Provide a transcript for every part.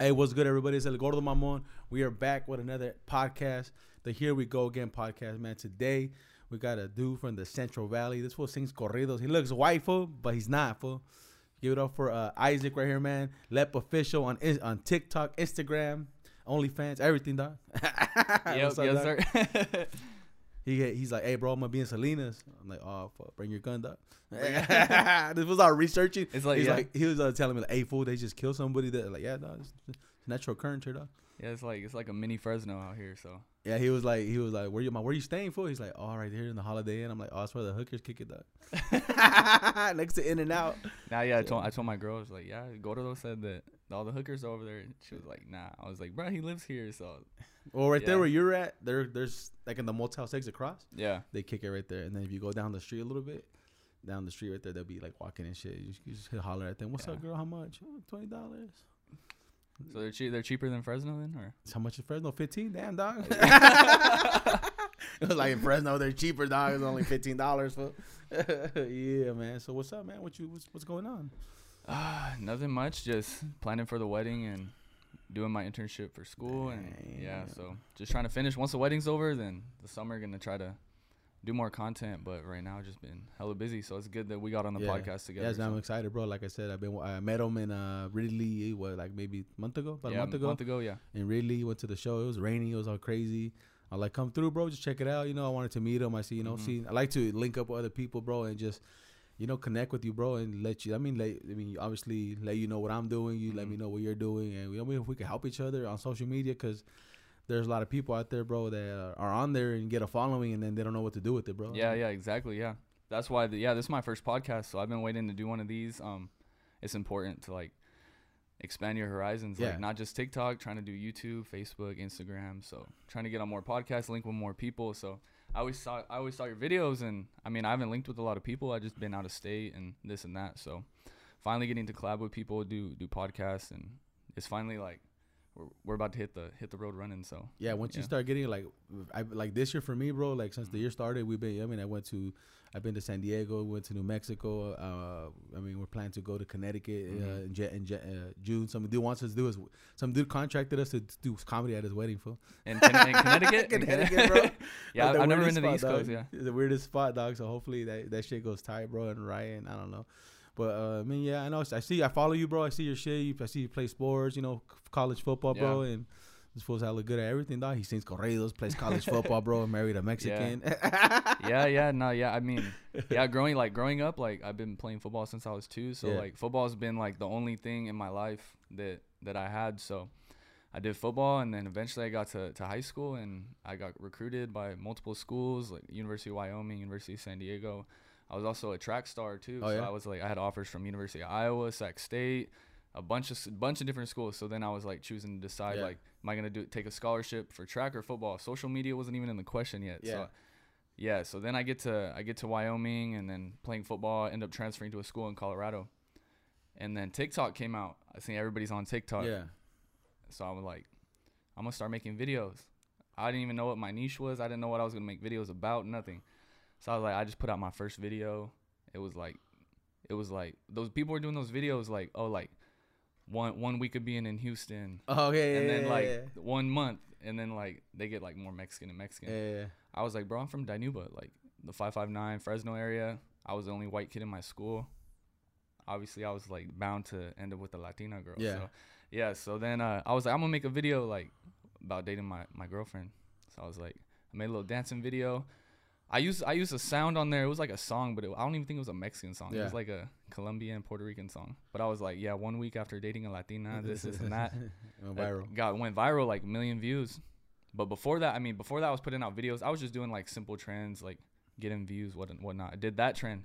Hey, what's good, everybody? It's El Gordo Mamon. We are back with another podcast, the Here We Go Again podcast, man. Today, we got a dude from the Central Valley. This fool sings corridos. He looks white, fool, but he's not, fool. Give it up for uh, Isaac right here, man. Lepp Official on on TikTok, Instagram, OnlyFans, everything, dog. Yep, up, yes, dog? sir. He he's like, hey, bro, I'm gonna be in Salinas. I'm like, oh, fuck, bring your gun, dog. this was all researching. It's like, he's yeah. like, he was uh, telling me, like, hey, fool, they just killed somebody. That like, yeah, dog, it's, it's natural current here, dog. yeah, it's like it's like a mini Fresno out here. So Yeah, he was like, he was like, where you, my, where you staying for? He's like, oh, right here in the Holiday Inn. I'm like, oh, that's where the hookers kick it, dog. Next to In and Out. now, yeah, I told I told my girl, I was like, yeah, Gordo said that all the hookers over there. And she was like, nah. I was like, bro, he lives here. So Well, right there where you're at, there, there's like in the Motel Six across. yeah, They kick it right there, and then if you go down the street a little bit, down the street right there, they'll be like walking and shit. You just, you just hit holler at them. What's up, girl? How much? Oh, Twenty dollars. so they're cheap. They're cheaper than Fresno then, or How much is Fresno? Fifteen. Damn dog. it was like in Fresno, they're cheaper, dog. It's only fifteen dollars for. yeah, man. So what's up, man? What you what's, what's going on? Ah, nothing much. Just planning for the wedding and doing my internship for school, and yeah, so just trying to finish. Once the wedding's over, then the summer gonna try to do more content. But right now, just been hella busy. So it's good that we got on the Yeah. podcast together. Yes, so. I'm excited, bro. Like I said, I've been I met him in uh Reedley, what like maybe a month ago, about yeah, a month ago. month ago, yeah. and Reedley went to the show. It was raining. It was all crazy. I like come through, bro. Just check it out. You know, I wanted to meet him. I see, you know, Mhm. see. I like to link up with other people, bro, and just you know connect with you, bro, and let you. I mean, let, I mean, obviously, let you know what I'm doing. You let me Mhm. know what you're doing, and we, I mean, if we can help each other on social media, because there's a lot of people out there, bro, that are on there and get a following, and then they don't know what to do with it, bro. Yeah, yeah, exactly. Yeah, that's why. The, yeah, this is my first podcast, so I've been waiting to do one of these. Um, it's important to like expand your horizons, Yeah. like not just TikTok, trying to do YouTube, Facebook, Instagram. So trying to get on more podcasts, link with more people. So I always saw, I always saw your videos, and I mean, I haven't linked with a lot of people. I just been out of state and this and that. So finally getting to collab with people, do do podcasts, and it's finally like we're, we're about to hit the hit the road running. So Yeah, once you start getting like, I like this year for me, bro. Like since the year started, we've been. I mean, I went to, I've been to San Diego, went to New Mexico. Uh, I mean, we're planning to go to Connecticut uh, Mhm. in, J- in J- uh, June. Some dude wants us to do his, some dude contracted us to do comedy at his wedding, fool. in, Conne- in Connecticut, In Connecticut, bro. yeah, Like I've, never been to the East dog. Coast. Yeah. It's the weirdest spot, dog. So hopefully that that shit goes tight, bro, and. And I don't know, but uh, I mean, yeah, I know. I see, I follow you, bro. I see your shit. You, I see you play sports, you know, college football, bro, and. This fool's hella good at everything, dog. He sings corridos, plays college football, bro, married a Mexican. yeah, yeah, no, yeah. I mean, yeah, growing like growing up, like I've been playing football since I was two. So Yeah. like football's been like the only thing in my life that that I had. So I did football, and then eventually I got to, to high school, and I got recruited by multiple schools like University of Wyoming, University of San Diego. I was also a track star too. Oh, so yeah? I was like I had offers from University of Iowa, Sac State, a bunch of bunch of different schools. So then I was like choosing to decide Yeah. like, am I gonna do take a scholarship for track or football? Social media wasn't even in the question yet. Yeah. So yeah, so then I get to I get to Wyoming and then playing football, end up transferring to a school in Colorado. And then TikTok came out. I think everybody's on TikTok. yeah. So I was like, I'm gonna start making videos. I didn't even know what my niche was. I didn't know what I was gonna make videos about, nothing. So I was like, I just put out my first video. It was like it was like those people were doing those videos like, oh like one one week of being in Houston Oh yeah, and yeah, then yeah, like yeah. one month and then like they get like more Mexican and Mexican. yeah, yeah. I was like, bro, I'm from Dinuba, like the 559 Fresno area. I was the only white kid in my school. Obviously, I was like bound to end up with a Latina girl. Yeah. So, yeah. So then uh, I was like, I'm gonna make a video like about dating my, my girlfriend. So I was like, I made a little dancing video. I used I used a sound on there. It was like a song, but it, I don't even think it was a Mexican song. It was like a Colombian Puerto Rican song. But I was like, yeah, one week after dating a Latina, this, this, and that. Went viral. Got went viral like a million views. But before that, I mean, before that, I was putting out videos. I was just doing like simple trends, like getting views, what and whatnot. I did that trend.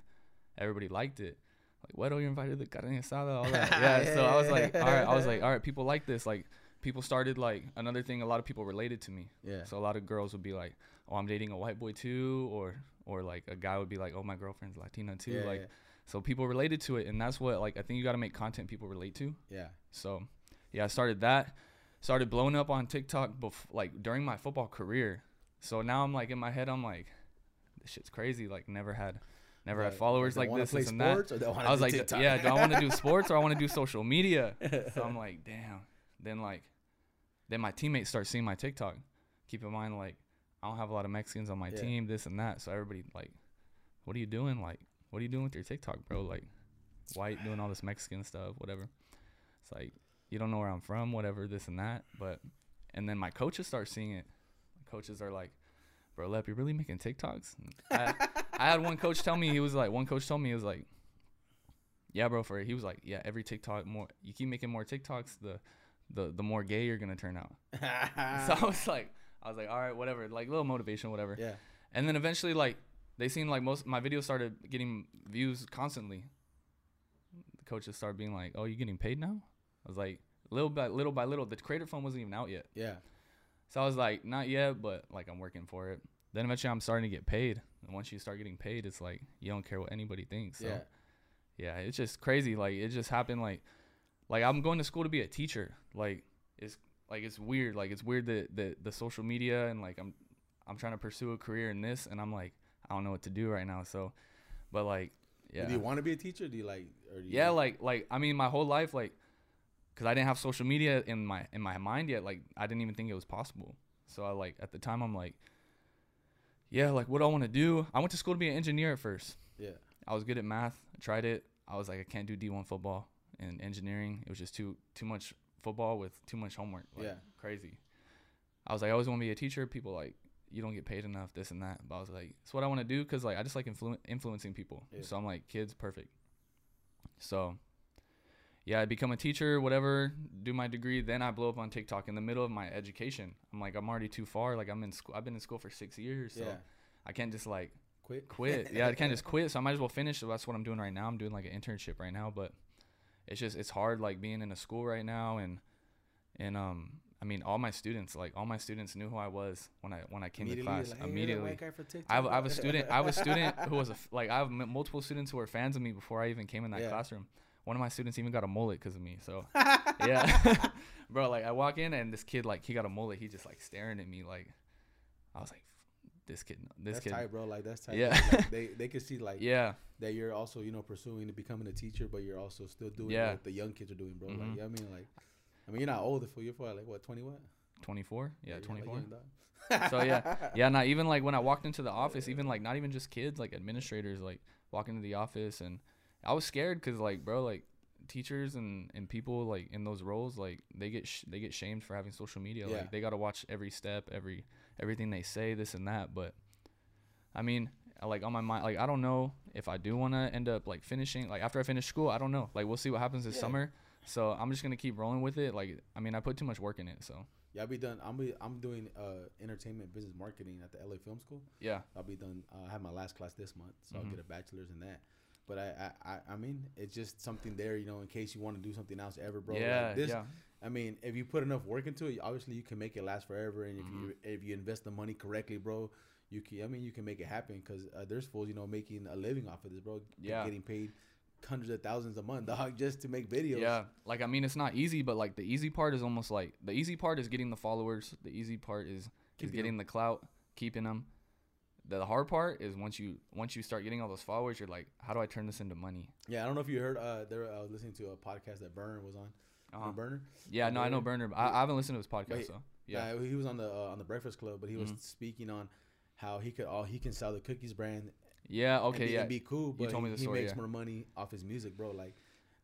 Everybody liked it. Like, Wedo, you invited to the carne asada, all that. Yeah. so I was like, all right. I was like, all right. People like this. Like, people started like another thing. A lot of people related to me. Yeah. So a lot of girls would be like, oh, I'm dating a white boy too, or or like a guy would be like, oh, my girlfriend's Latina too. yeah, like, so people related to it, and that's what like I think you got to make content people relate to. yeah. So, yeah, I started that. Started blowing up on TikTok bef- like during my football career. So now I'm like in my head, I'm like, this shit's crazy. Like never had, never had followers like this, this and that. or they wanna I was like, yeah, do I want to do sports or I want to do social media? So I'm like, damn, then like, then my teammates start seeing my TikTok. Keep in mind, like, I don't have a lot of Mexicans on my Yeah. team, this and that. So everybody like, what are you doing? Like, what are you doing with your TikTok, bro? Like, white doing all this Mexican stuff, whatever. It's like you don't know where I'm from, whatever, this and that. But and then my coaches start seeing it. Coaches are like, bro, Lepp, you're really making TikToks. I, I had one coach tell me he was like, one coach told me he was like, yeah, bro. For he was like, yeah, every TikTok more you keep making more TikToks, the the the more gay you're gonna turn out. so I was like, I was like, all right, whatever, like little motivation, whatever. yeah. And then eventually, like, they seemed like most my videos started getting views constantly. The coaches started being like, "Oh, you're getting paid now?" I was like, little by little by little. The creator fund wasn't even out yet, Yeah. so I was like, "Not yet," but like I'm working for it. Then eventually, I'm starting to get paid. And once you start getting paid, it's like you don't care what anybody thinks. So Yeah. yeah, it's just crazy. Like it just happened. Like, like I'm going to school to be a teacher. Like it's like it's weird. Like it's weird that the the social media and like I'm I'm trying to pursue a career in this, and I'm like I don't know what to do right now. So, but like yeah, Do you want to be a teacher? Do you like? Or do you yeah, like like I mean my whole life like because I didn't have social media in my in my mind yet. Like I didn't even think it was possible. So I like at the time I'm like. Yeah, like what do I want to do? I went to school to be an engineer at first. Yeah. I was good at math. I tried it. I was like, I can't do D1 football and engineering. It was just too too much football with too much homework. Like, Yeah. crazy. I was like, I always want to be a teacher. People like, you don't get paid enough, this and that. But I was like, it's what I want to do because like I just like influ- influencing people. Yeah. So I'm like, kids, perfect. So, yeah, I become a teacher, whatever. Do my degree. Then I blow up on TikTok in the middle of my education. I'm like, I'm already too far. Like I'm in school. I've been in school for six years. So Yeah. I can't just like Quit. quit. Yeah, I can't just quit. So I might as well finish. So that's what I'm doing right now. I'm doing like an internship right now, but it's just it's hard like being in a school right now and and um I mean all my students like all my students knew who I was when I when I came to class like, hey, immediately. white guy for TikTok. I have, I have a student. I have a student who was a, like I have m- multiple students who were fans of me before I even came in that Yeah. classroom. One of my students even got a mullet because of me. So yeah, bro. Like I walk in and this kid like he got a mullet. He just like staring at me like I was like, this kid, this that's kid. tight, bro. Like that's tight. Yeah. Like, they they can see like Yeah, that you're also you know pursuing to becoming a teacher, but you're also still doing Yeah. what the young kids are doing, bro. Like Mhm. you know what I mean, like I mean you're not old for you're for like what twenty what? 24. Yeah, you're 24. young, dog. so yeah, yeah. Not even like when I walked into the office, even like not even just kids, like administrators, like walking into the office, and I was scared because like, bro, like teachers and and people like in those roles, like they get sh- they get shamed for having social media. Yeah. Like they got to watch every step, every everything they say, this and that. But I mean, like on my mind, like I don't know if I do want to end up like finishing, like after I finish school, I don't know. Like we'll see what happens this Yeah. summer. So I'm just gonna keep rolling with it. Like I mean, I put too much work in it. So Yeah, I'll be done. I'm be, I'm doing uh entertainment business marketing at the LA Film School. yeah, I'll be done. Uh, I have my last class this month, so Mhm. I'll get a bachelor's in that. But I, I, I, I mean, it's just something there, you know, in case you want to do something else ever, bro. Like, yeah, this, yeah. I mean, if you put enough work into it, obviously you can make it last forever. And if you if you invest the money correctly, bro, you can. I mean, you can make it happen because uh, there's fools, you know, making a living off of this, bro. Yeah. getting paid hundreds of thousands a month, dog, just to make videos. Yeah, like I mean, it's not easy, but like the easy part is almost like the easy part is getting the followers. The easy part is is Keeping getting the clout, keeping them. The, the hard part is once you once you start getting all those followers, you're like, how do I turn this into money? yeah. I don't know if you heard. Uh, there, I was listening to a podcast that Burn was on. Uh-huh. Uh, Berner. Yeah, no, I know Berner. I, I haven't listened to his podcast, he- so yeah, Yeah, he was on the uh, on the Breakfast Club, but he was Mhm. speaking on how he could all he can sell the cookies brand. yeah, and okay, be, yeah, and be cool. But told me he, the he story, makes yeah. more money off his music, bro. Like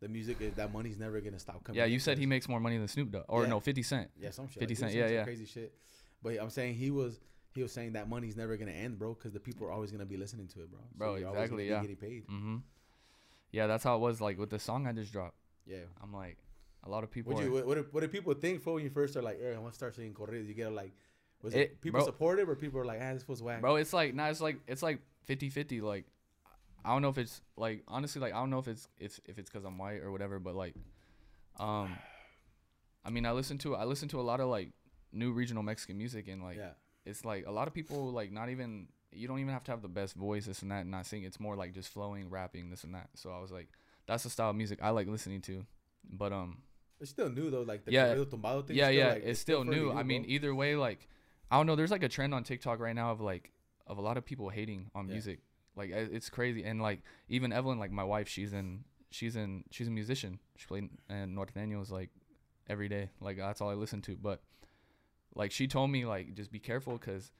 the music, is, that money's never gonna stop coming. yeah. You said he makes more money than Snoop Dogg, or Yeah. no, Fifty Cent. yeah some shit. 50 like, Cent, yeah, yeah. crazy shit. But I'm saying he was he was saying that money's never gonna end, bro, because the people are always gonna be listening to it, bro. So Bro, you're exactly, yeah. be Getting paid. Mm-hmm. Yeah, that's how it was. Like with the song I just dropped, Yeah. I'm like, a lot of people. What are- you what, what, do- what do people think for when you first start like, hey, I want to start singing corridos? You get like, was it, It- people bro- supportive or people are like, ah, this was whack? bro it's like nah it's like it's like 50 50 like i don't know if it's like honestly like i don't know if it's it's if it's because i'm white or whatever but like um i mean i listen to i listen to a lot of like new regional mexican music and like yeah. it's like a lot of people like not even you don't even have to have the best voice this and that and not sing it's more like just flowing rapping this and that so i was like that's the style of music i like listening to but um It's still new though, like the Yeah. tumbado thing. yeah, still, yeah, like, it's still fairly new. I mean, either way, like, I don't know. There's like a trend on TikTok right now of like of a lot of people hating on Yeah. music. Like, it's crazy. And like, even Evelyn, like my wife, she's in, she's in, she's a musician. She played in Norteños like every day. Like that's all I listen to. But like she told me like just be careful because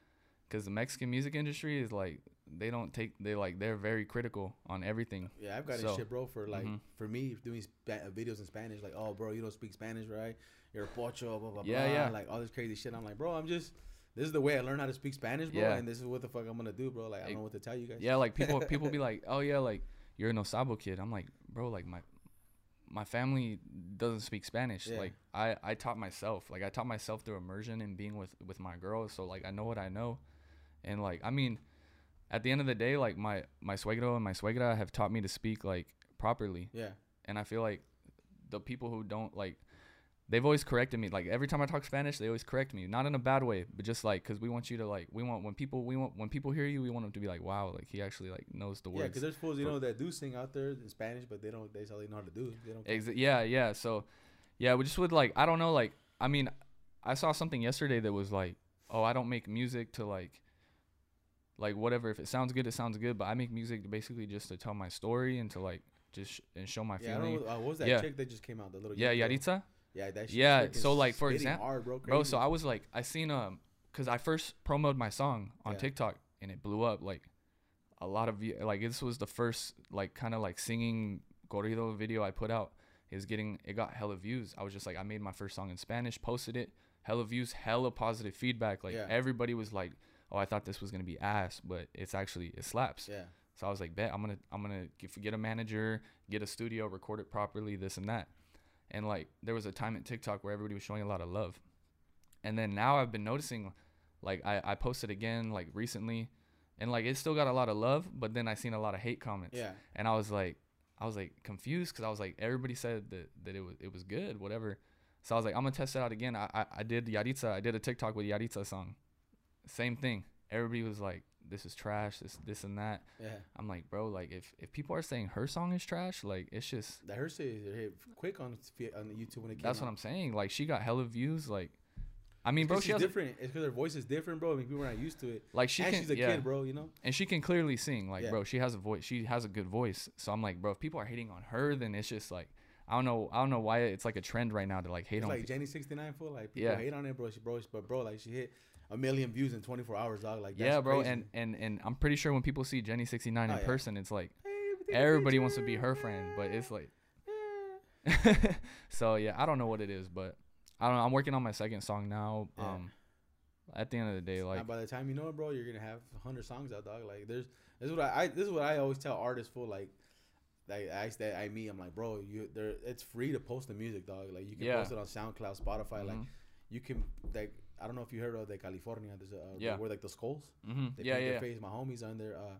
because the Mexican music industry is like they don't take they like they're very critical on everything. Yeah, I've got So- shit, bro. For like Mhm. for me doing spa- videos in Spanish, like, oh, bro, you don't speak Spanish, right? You're a pocho, blah blah Yeah, blah. yeah. Like all this crazy shit. I'm like, bro, I'm just. This is the way I learned how to speak Spanish, bro, Yeah. and this is what the fuck I'm gonna do, bro. Like I don't know what to tell you guys. Yeah, like people people be like, oh yeah, like you're a No Sabo kid. I'm like, bro, like my my family doesn't speak Spanish. Yeah. Like I I taught myself. Like I taught myself through immersion and being with with my girls. So like I know what I know, and like I mean, at the end of the day, like my my suegro and my suegra have taught me to speak like properly, Yeah. and I feel like the people who don't like. They've always corrected me. Like every time I talk Spanish, they always correct me. Not in a bad way, but just like because we want you to like we want when people we want when people hear you, we want them to be like, wow, like he actually like knows the words Yeah, because there's fools you know that do sing out there in Spanish, but they don't. they they know how to do. They don't. Exa- yeah, yeah. So, yeah, we just would like I don't know, like I mean, I saw something yesterday that was like, oh, I don't make music to like, like whatever. If it sounds good, it sounds good. But I make music basically just to tell my story and to like just sh- and show my yeah, I don't feeling. What, uh, what was that Yeah. chick that just came out? The little Yeah? Yahritza, Yeah, that. Yeah, so, like, for example, hard, bro. bro. So. I was like, I seen um, cause I first promoted my song on Yeah. TikTok and it blew up like a lot of like this was the first like kind of like singing corrido video I put out. Is getting it got hella views. I was just like I made my first song in Spanish, posted it, hella views, hella positive feedback. Like Yeah. everybody was like, "Oh, I thought this was gonna be ass, but it's actually it slaps." Yeah. So I was like, "Bet I'm gonna I'm gonna get, get a manager, get a studio, record it properly, this and that." And like there was a time at TikTok where everybody was showing a lot of love, and then now I've been noticing, like I I posted again like recently, and like it still got a lot of love, but then I seen a lot of hate comments, Yeah. and I was like I was like confused because I was like everybody said that that it was it was good whatever, so I was like I'm gonna test it out again. I I, I did Yahritza I did a TikTok with Yahritza song, same thing. Everybody was like this is trash this this and that. Yeah. I'm like, bro, like if if people are saying her song is trash, like it's just That her shit hit quick on on YouTube when it came that's out. what I'm saying. Like she got hella views. Like, I mean, It's bro, she's different. It's because her voice is different, bro. I mean, people are not used to it. like she and can, she's a yeah, kid, bro. You know. and she can clearly sing. Like, Yeah. bro, she has a voice. She has a good voice. So I'm like, bro, if people are hating on her, then it's just like, I don't know, I don't know why it's like a trend right now to like hate It's on. like Jenny sixty nine for Like people Yeah. hate on it, bro. She bro, but bro, like she hit a million views in twenty four hours, dog. Like that's yeah, bro, crazy. and and and I'm pretty sure when people see Jenny 69 Oh, in yeah. person, it's like Hey, we take a everybody wants to be her friend, but it's like. So yeah, I don't know what it is, but I don't know. I'm working on my second song now. Yeah. Um, at the end of the day, like and by the time you know it, bro, you're gonna have hundred songs out, dog. Like there's this is what I, I this is what I always tell artists for like. Like I that I mean, I'm like, bro, you there. It's free to post the music, dog. Like you can Yeah. post it on SoundCloud, Spotify. Like mhm, you can like I don't know if you heard of the California. There's a uh, Yeah. where like the skulls. mhm, They yeah, yeah, their face. My homies on there. Uh,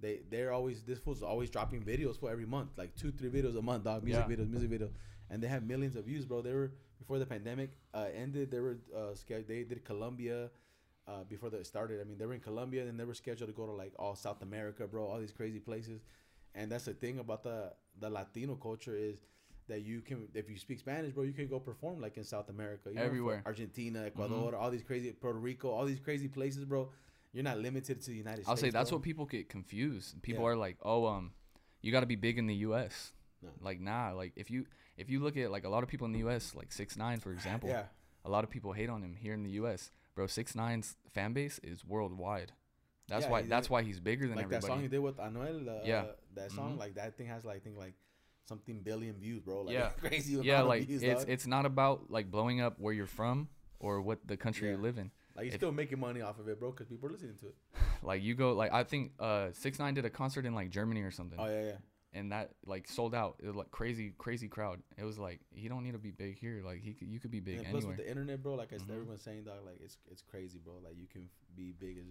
they they're always this fool's always dropping videos for every month, like two three videos a month, dog. Music Yeah. videos, music videos, and they have millions of views, bro. They were before the pandemic uh, ended. They were uh. They did Colombia. Uh, before they started, I mean, they were in Colombia, and they were scheduled to go to like all South America, bro, all these crazy places. And that's the thing about the the Latino culture is that you can, if you speak Spanish, bro, you can go perform like in South America, you know, Everywhere. Mm-hmm. Argentina, Ecuador, all these crazy Puerto Rico, all these crazy places, bro. You're not limited to the United States. I'll say that's bro. what people get confused. People Yeah. are like, "Oh, um, you got to be big in the U.S." No. Like, nah. Like, if you if you look at like a lot of people in the U.S., like six nine, for example, Yeah, a lot of people hate on him here in the U.S. Bro, six nine's fan base is worldwide. That's Yeah, why that's why he's bigger than everybody. like that song he did with Anuel. Uh, Yeah. that song, Mhm. like that thing has like I think like something billion views, bro. Like, Yeah. crazy. yeah, like views, it's dog. it's not about like blowing up where you're from or what the country you live in. like you're if- still making money off of it, bro, because people are listening to it. Like you go like I think uh six nine did a concert in like Germany or something. Oh yeah, yeah. and that like sold out. It was like crazy, crazy crowd. It was like he don't need to be big here. Like he you could be big and plus anywhere. with the internet, bro, like I said, Mhm. everyone's saying, dog, like it's it's crazy, bro. Like you can be big as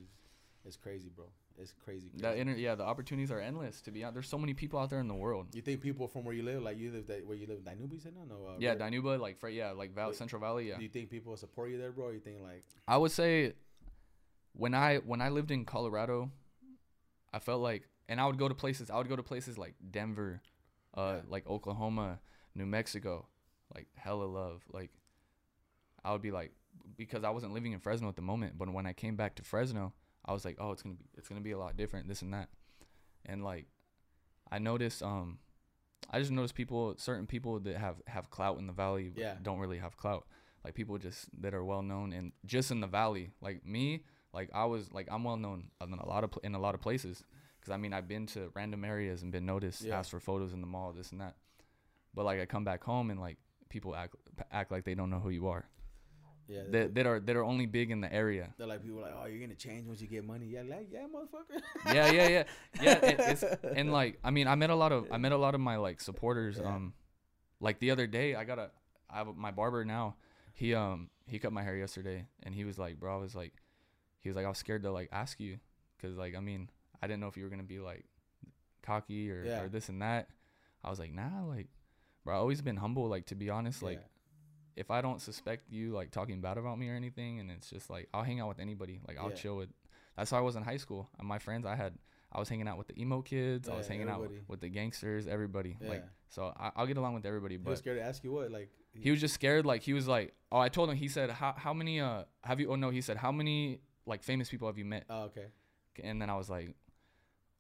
it's crazy, bro. It's crazy. crazy. That inter- yeah, the opportunities are endless. To be honest, there's so many people out there in the world. you think people from where you live, like you live that where you live in Dinuba, you said no, no. Uh, Yeah, Dinuba, like Fre- yeah, like Val- Wait, Central Valley. Yeah, Do you think people support you there, bro? Or you think like I would say when I when I lived in Colorado, I felt like, and I would go to places. I would go to places like Denver, uh, Yeah. like Oklahoma, New Mexico, like hella love. Like I would be like because I wasn't living in Fresno at the moment, but when I came back to Fresno, I was like, oh, it's gonna be it's gonna be a lot different, this and that, and like I noticed um I just noticed people, certain people that have have clout in the valley, Yeah. don't really have clout. Like people just that are well known and just in the valley. Like me, like I was like I'm well known in a lot of in a lot of places. Cause I mean I've been to random areas and been noticed, Yeah. asked for photos in the mall, this and that. But like I come back home and like people act act like they don't know who you are. Yeah, That that are that are only big in the area. they're like people are like, oh, you're gonna change once you get money. Yeah, like yeah, motherfucker. yeah, yeah, yeah, yeah. And, it's, and like, I mean, I met a lot of I met a lot of my like supporters. Yeah. Um, like the other day, I got a I have my barber now. He um he cut my hair yesterday, and he was like, bro, I was like, he was like, I was scared to like ask you, cause like I mean, I didn't know if you were gonna be like cocky or Yeah. or this and that. I was like, nah, like, bro, I always been humble. Like to be honest, like Yeah. If I don't suspect you like talking bad about me or anything, and it's just like I'll hang out with anybody. Like I'll Yeah. chill with. That's how I was in high school. And my friends, I had, I was hanging out with the emo kids. Yeah, I was hanging out everybody. with the gangsters. Everybody. Yeah. Like so, I, I'll get along with everybody. But he was scared to ask you what, like he was just scared. Like he was like, oh, I told him. He said, how how many uh have you? Oh no, he said, how many like famous people have you met? Oh, okay. And then I was like,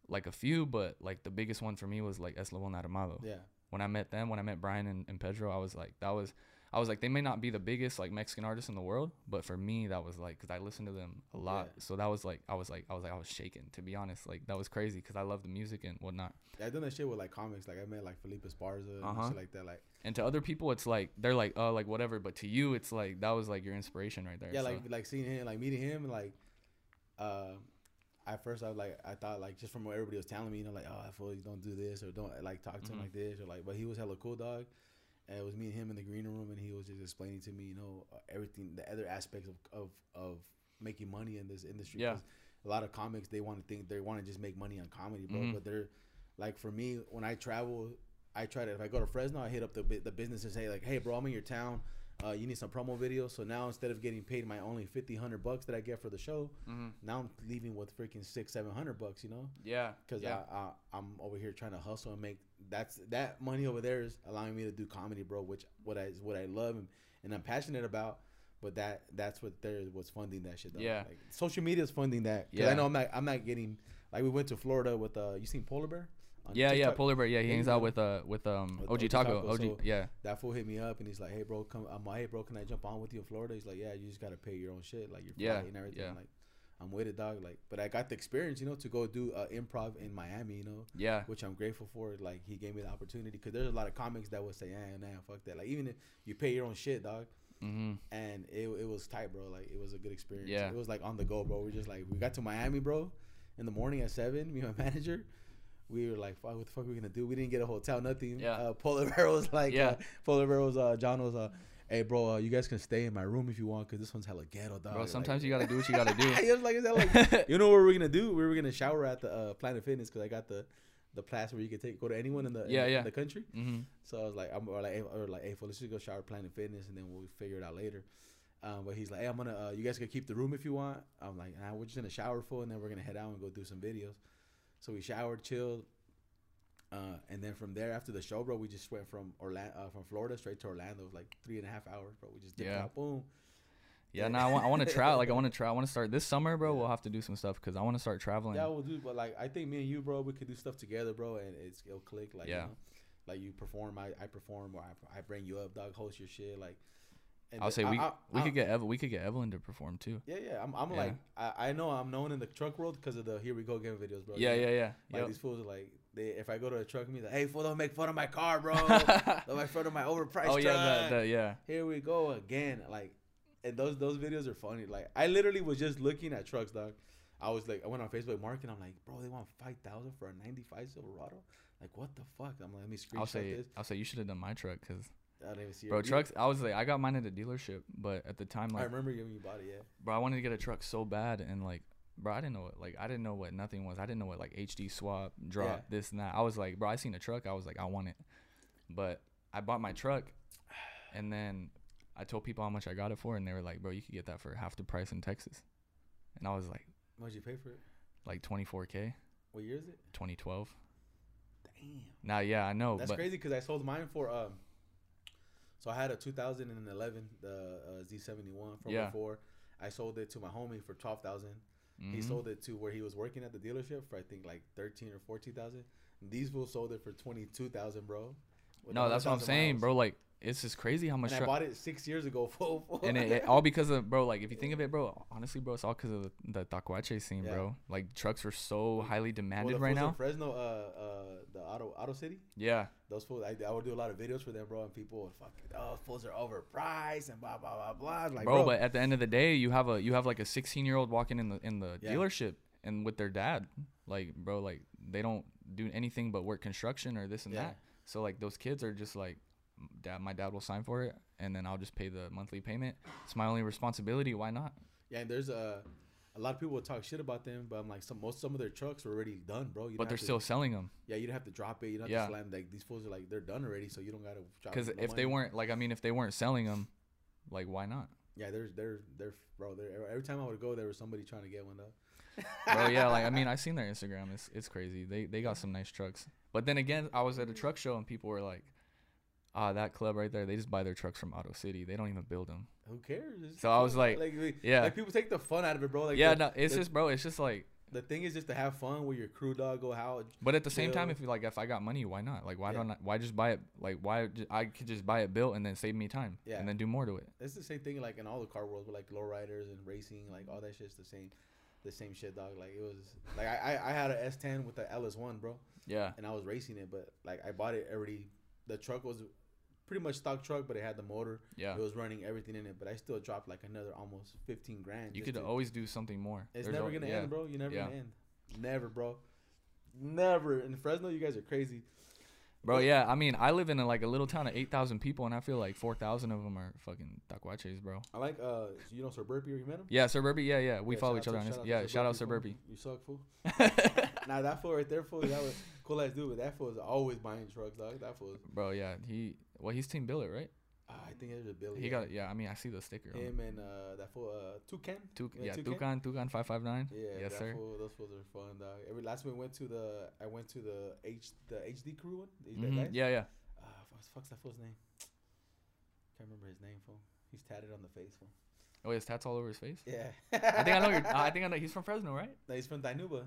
like a few, but like the biggest one for me was like Eslabon Armado Yeah. when I met them, when I met Brian and, and Pedro, I was like, that was, I was like, they may not be the biggest like Mexican artists in the world, but for me, that was like, cause I listened to them a lot. Yeah. So that was like, I was like, I was like, I was shaken to be honest. Like that was crazy because I love the music and whatnot. Yeah, I done that shit with like comics. Like I met like Felipe Esparza and Uh-huh. shit like that. Like And to other people, it's like they're like, oh, like whatever. But to you, it's like that was like your inspiration right there. yeah, So- like like seeing him, like meeting him, and like, uh, at first I was like, I thought like just from what everybody was telling me, you know, like, oh, I feel you don't do this or don't like talk to him Mhm. like this or like, but he was hella cool, dog. And it was me and him in the green room, and he was just explaining to me, you know, uh, everything, the other aspects of of, of making money in this industry. Yeah. A lot of comics they want to think they want to just make money on comedy, bro. Mhm. But they're like for me when I travel, I try to if I go to Fresno, I hit up the the business and say like, hey, bro, I'm in your town. Uh, you need some promo videos. So now instead of getting paid my only 50, 100 bucks that I get for the show, Mhm. now I'm leaving with freaking six, seven hundred bucks. You know, yeah, because yeah, I, I I'm over here trying to hustle and make that's that money over there is allowing me to do comedy, bro. Which what I what I love and, and I'm passionate about. But that that's what there was funding that shit. Though. Yeah. like, social media is funding that. Yeah. I know I'm not I'm not getting like we went to Florida with uh you seen Polar Bear? Yeah, yeah. Polar Bear, yeah, he Yeah, hangs out with uh with um With OG OG Taco, Taco, OG, so- yeah, that fool hit me up and he's like, "Hey, bro, come." I'm like, "Hey, bro, can I jump on with you in Florida?" He's like, "Yeah, you just gotta pay your own shit, like your flight Yeah, and everything." yeah. Like, I'm with it, dog. Like, but I got the experience, you know, to go do uh, improv in Miami, you know, yeah, which I'm grateful for. Like, he gave me the opportunity because there's a lot of comics that would say, "Eh, nah, fuck that." Like, even if you pay your own shit, dog, mm-hmm. and it, it was tight, bro. Like, it was a good experience. Yeah. it was like on the go, bro. We just like we got to Miami, bro, in the morning at seven. Me and my manager. We were like, "Fuck, what the fuck are we gonna do?" We didn't get a hotel, nothing. Yeah. Uh, Polar Bear was like, Yeah. uh, Polar Bear was, uh, John was, uh, hey, bro, uh, you guys can stay in my room if you want, cause this one's hella ghetto, dog. Bro, Like- sometimes you gotta do what you gotta do. he was like, is that like, you know what we're gonna do? We were gonna shower at the uh, Planet Fitness, cause I got the, the pass where you can take go to anyone in the in Yeah, the- yeah. in the country. mm-hmm. So I was like, I'm or like, hey, or like, hey, fool, let's just go shower at Planet Fitness, and then we'll figure it out later. Um, but he's like, hey, I'm gonna, uh, you guys can keep the room if you want. I'm like, nah, we're just gonna shower full, and then we're gonna head out and go do some videos. So we showered, chilled, uh, and then from there, after the show, bro, we just went from Orlando, uh, from Florida straight to Orlando. It was like three and a half hours, bro. We just dipped Yeah. out, boom. Yeah, no, I want I want to try. Like I want to try. I want to start this summer, bro. We'll have to do some stuff because I want to start traveling. Yeah, we'll do. But like, I think me and you, bro, we could do stuff together, bro, and it's it'll click. Like, Yeah. you know, like you perform, I, I perform, or I, I bring you up, dog, host your shit, like. And I'll say I- we I- we I- could get Evelyn. We could get Evelyn to perform too. Yeah, yeah. I'm, I'm Yeah. like, I, I know I'm known in the truck world because of the Here We Go Again videos, bro. yeah, You know? yeah, yeah, Like Yep. these fools are like, they if I go to a truck meet, like, hey, fool, don't make fun of my car, bro. don't make fun of my overpriced oh truck. yeah, the, the yeah. Here we go again. Like, and those those videos are funny. Like, I literally was just looking at trucks, dog. I was like, I went on Facebook Market. I'm like, bro, they want five thousand for a '95 Silverado. Like, what the fuck? I'm like, let me screenshot I'll say this. I'll say you should have done my truck because I didn't even see it. bro trucks. I was like I got mine at a dealership, but at the time like, I remember you when you bought it. Yeah. bro I wanted to get a truck so bad and like bro I didn't know what like I didn't know what nothing was. I didn't know what like HD swap drop Yeah. this and that. I was like bro I seen a truck. I was like I want it, but I bought my truck, and then I told people how much I got it for, and they were like bro you could get that for half the price in Texas, and I was like What'd you pay for it? like 24k What year is it? 2012. Damn. Now yeah I know That's crazy because I sold mine for um. So I had a 2011 the uh, Z71 from Yeah. before. I sold it to my homie for twelve thousand. He mhm. sold it to where he was working at the dealership for I think like thirteen or fourteen thousand. These fools sold it for twenty two thousand, bro. No, that's what I'm saying, miles. bro. Like it's just crazy how much. And I bought it six years ago, fool. and it, it- all because of bro like if you think of it bro honestly bro it's all because of the, the tacuache scene Yeah. bro like trucks are so highly Well, demanded the right now Fresno, uh, uh, the Auto Auto City. yeah Those fools, I, I would do a lot of videos for them, bro, and people would fucking, oh, fools are overpriced and blah blah blah blah. Like, bro, but at the end of the day you have a you have like a 16 year old walking in the in the Yeah. dealership and with their dad like bro like they don't do anything but work construction or this and Yeah. that so like those kids are just like dad my dad will sign for it and then i'll just pay the monthly payment it's my only responsibility why not yeah, and there's a, a lot of people would talk shit about them, but I'm like, some most some of their trucks were already done, bro. You but they're to- still selling them yeah, you don't have to drop it. You don't have Yeah. to slam like these fools are like they're done already, so you don't gotta drop. because no if they weren't like i mean if they weren't selling them like why not yeah, there's they're they're bro. They're, every time I would go, there was somebody trying to get one though. bro yeah like i mean i seen their instagram it's, it's crazy they they got some nice trucks but then again i was at a truck show and people were like ah that club right there they just buy their trucks from auto city they don't even build them Who cares? It's So I was fun. like, we- yeah. like people take the fun out of it, bro. Like, yeah the, no it's the- just bro it's just like the thing is just to have fun with your crew, dog. Go out. but at the same time if you like if i got money why not like why Yeah. don't I, why just buy it like why i could just buy it built and then save me time Yeah. and then do more to it It's the same thing like in all the car worlds with like lowriders and racing, like all that shit's the same, the same shit, dog. Like it was like I I, I had an S10 with the LS1, bro, yeah and I was racing it, but like I bought it already. The truck was pretty much stock truck, but it had the motor. yeah It was running everything in it, but I still dropped like another almost 15 grand. you could to- always do something more It's There's never gonna yeah. end, bro. You're never Yeah. gonna end. Never, bro. Never. In Fresno, you guys are crazy. Bro, yeah, I mean, I live in a, like a little town of eight thousand people, and I feel like four thousand of them are fucking tacuaches, bro. I like uh, you know Sir Burpee. You met him? Yeah, Sir Burpee, yeah, yeah, we Yeah, follow each other on this. Yeah, shout out Sir. Burpee. You suck, fool. Nah, that fool right there, fool. That was cool ass dude, but that fool is always buying trucks, dog. That fool. is- Bro, yeah, he well, he's Team Billet, right? Uh, I think it's a Billy. He got yeah. I mean, I see the sticker. him and uh, that fool uh, Toucan. Tuk- Yeah, Toucan? Tucan five five nine. Yeah, yes, that sir. Fool, those fools are fun, dog. Every last we went to the, I went to the H, the HD crew one. The, Mhm. Yeah, yeah. Uh, fuck's, fuck's that fool's name? Can't remember his name, fool. He's tatted on the face, fool. Oh, has tats all over his face. Yeah. I think I know. You're, I think I know. He's from Fresno, right? No, he's from Dinuba,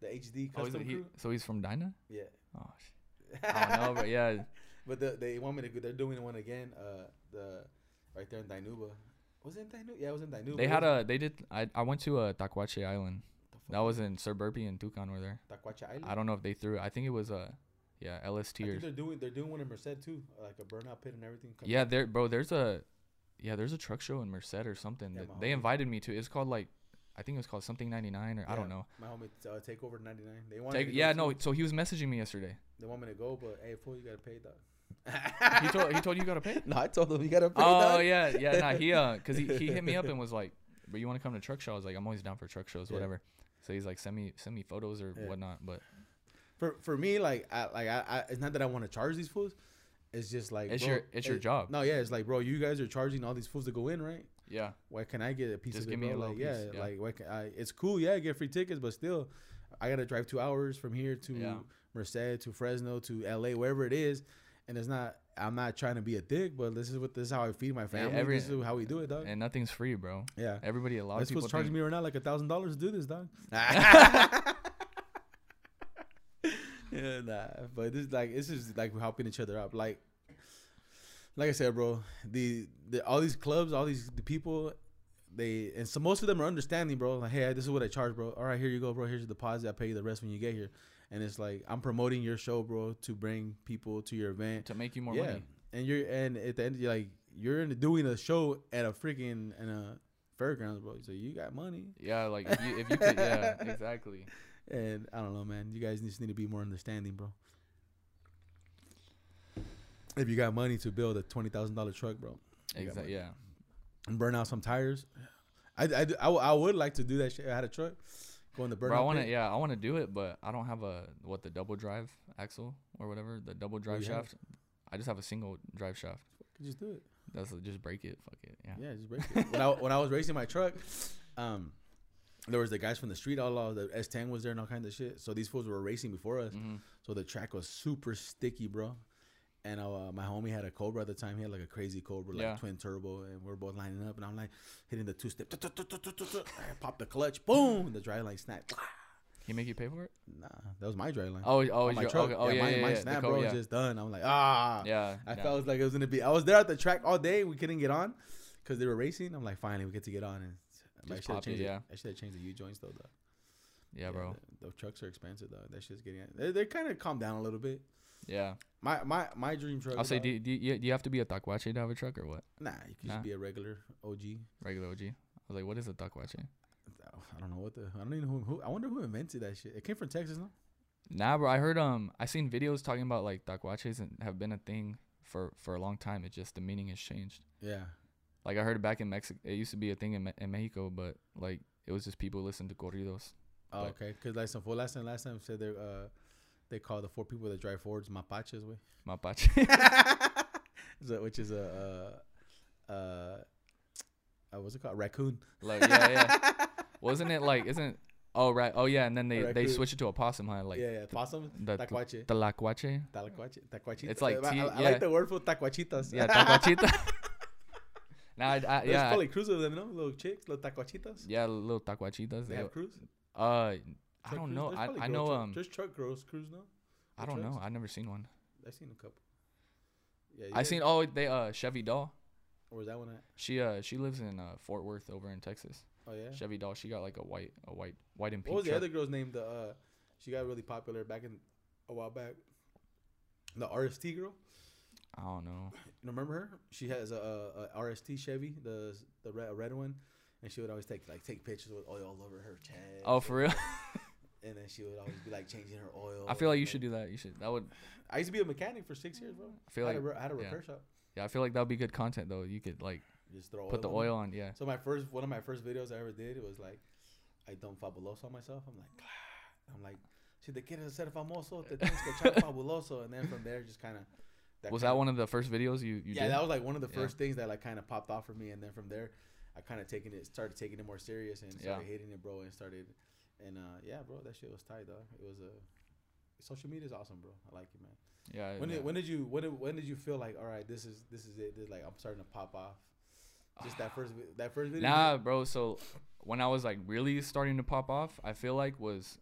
the HD Oh, custom he, crew. so he's from Dinah. Yeah. Oh, shit. I don't know, but yeah, But the, they want me to go. They're doing one again. Uh, the right there in Dinuba. Was it in Dinuba? Yeah, it was in Dinuba. they had a. They did. I I went to a Tacuache Island. That was in Sir Burpee and Tucan were there. Tacuache Island. I don't know if they threw. I think it was a, yeah, LS I think they're doing they're doing one in Merced too, like a burnout pit and everything. Yeah, there, bro. There's a, yeah, there's a truck show in Merced or something. Yeah, that they invited me to. It's called like, I think it was called something 99 or I don't know. My homie uh, take over ninety nine. They want Take, me to yeah, too. no. So he was messaging me yesterday. They want me to go, but hey, fool, you gotta pay dog. He told he told you you gotta pay. no, I told him you gotta pay. Oh dog. yeah, yeah. Nah, he uh, cause he, he hit me up and was like, "But you want to come to truck show?" I was like, "I'm always down for truck shows, Yeah. whatever." So he's like, "Send me send me photos or Yeah. whatnot." But For for me, like I like I, I it's not that I want to charge these fools. It's just like It's bro, your- it's your job. No, yeah, it's like bro, you guys are charging all these fools to go in, right? Yeah, Why can I get a piece Just of it? give me a like, yeah, piece, yeah. like why can I? It's cool, yeah, get free tickets, but still, I gotta drive two hours from here to Yeah. Merced to Fresno to LA, wherever it is, and it's not. I'm not trying to be a dick, but this is what this is how I feed my family. every- this is how we do it, dog. and nothing's free, bro. yeah. Everybody, a lot This of people fool's charging me right now like a thousand dollars to do this, dog. yeah, nah. But this is like this is like we're helping each other out. Like, like I said, bro, the, the all these clubs, all these the people, they and so most of them are understanding, bro. Like, hey, this is what I charge, bro. All right, here you go, bro. Here's your deposit. I pay you the rest when you get here. And it's like I'm promoting your show, bro, to bring people to your event. to make you more yeah, money. and you're and at the end, you're like you're doing a show at a freaking in a fairgrounds, bro. So you got money. Yeah, like if you, if you could, yeah, exactly. And I don't know, man. You guys just need to be more understanding, bro. If you got money to build a twenty thousand dollar truck, bro, Exactly. Yeah. and burn out some tires, I, I, I, w- I would like to do that shit. I had a truck, go in the burn. Bro, I want to. Yeah, I want to do it, but I don't have a what the double drive axle or whatever the double drive you have? shaft. I just have a single drive shaft. Just do it. That's just break it. Fuck it. Yeah. Yeah, just break it. when I when I was racing my truck, um, there was the guys from the street outlaws. The S10 was there and all kinds of shit. So these fools were racing before us. hmm So the track was super sticky, bro. And uh, my homie had a Cobra at the time. He had like a crazy Cobra, like Yeah. twin turbo, and we're both lining up. And I'm like hitting the two step. Pop the clutch, boom. The dry line snap. He make you pay for it? Nah, that was my dry line. Oh, oh, my truck. okay, oh yeah, yeah, mine yeah, the snapped, co- bro. yeah. Just done. I'm like, ah. yeah, I yeah. felt like it was gonna be. I was there at the track all day. We couldn't get on because they were racing. I'm like, finally, we get to get on. And I Just should have changed. yeah. I should have changed the U joints though. though. Yeah, bro. The, the trucks are expensive though. That shit's getting. They they kind of calm down a little bit. Yeah. My my my dream truck. I'll say, do, do, you, do you have to be a tacuache to have a truck or what? Nah, you can Nah. just be a regular OG. Regular OG. I was like, what is a tacuache? I don't know what the. I don't even know who, who. I wonder who invented that shit. It came from Texas, no? Nah, bro. I heard um, I seen videos talking about like tacuaches and have been a thing for for a long time. It just the meaning has changed. Yeah. Like I heard it back in Mexico, it used to be a thing in, Me- in Mexico, but like it was just people listen to corridos. Oh, But- okay. Because like some fool last time, last time said they uh they call the four people that drive Fords mapaches, way. Mapache. so, which is a uh uh, uh what's it called raccoon. like yeah, yeah. Wasn't it like isn't oh right oh yeah and then they they switch it to a possum huh like yeah, yeah, possum. the Tacuache. talacuache Talacuache. Tacuachita. It's like I, tea- I, I yeah. like the word for tacuachitas. yeah tacuachita. nah, I, I, There's probably crews of them, no? Little chicks, little tacuachitas. yeah little tacuachitas. They They, have crews. Uh, I don't know. I I know truck- um There's truck girls crews, no? I don't know. I've never seen one. I've seen a couple. Yeah, I seen oh they uh Chevy Doll. Where's that one at? She uh she lives in uh Fort Worth over in Texas. Oh yeah. Chevy Doll. She got like a white a white white and pink. What was the other girl's name? The uh, she got really popular back in a while back. The RST girl. I don't know. You remember her? She has a, a, a RST Chevy, the the red, red one, and she would always take like take pictures with oil all over her chest. Oh for real? And then she would always be like changing her oil. I feel like you should do that. You should. That would. I used to be a mechanic for six years, bro. I feel I like a, I had a yeah. repair shop. yeah. I feel like that would be good content though. You could like Just throw put the oil it. on. Yeah. So my first one of my first videos I ever did it was like I done fabuloso on myself. I'm like, I'm like, si te quieres hacer famoso, te tienes que echar fabuloso, and then from there just kind of. was that one of the first videos you you yeah, did? that was like one of the Yeah. first things that like kind of popped off for me, and then from there, I kind of taking it, started taking it more serious, and started Yeah. hating it, bro, and started, and uh, yeah, bro, that shit was tight, dog. It was a, social media is awesome, bro. I like it, man. yeah. When yeah. did when did you when did, when did you feel like all right, this is this is it, this is like I'm starting to pop off? Just that first that first video. Nah, bro. So when I was like really starting to pop off, I feel like was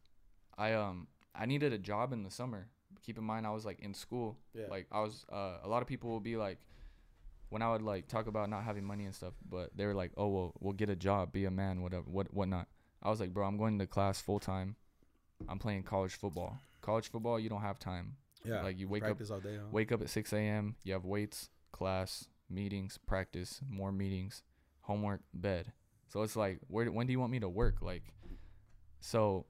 I um I needed a job in the summer. Keep in mind I was like in school. Yeah. Like I was uh a lot of people will be like when I would like talk about not having money and stuff, but they were like, "Oh, well, we'll get a job, be a man, whatever, what whatnot." I was like, "Bro, I'm going to class full time. I'm playing college football. College football, you don't have time. yeah, like, you wake up- all day. Huh? Wake up at 6 a.m. You have weights, class, meetings, practice, more meetings, homework, bed. So it's like, where? When do you want me to work? Like, so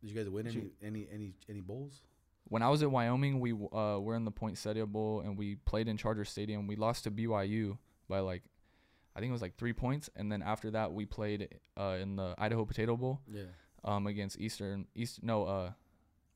Did you guys win any any any any bowls? When I was at Wyoming, we uh were in the Poinsettia Bowl and we played in Charger Stadium. We lost to BYU by like, I think it was like three points. And then after that, we played uh in the Idaho Potato Bowl Yeah. um against Eastern East no uh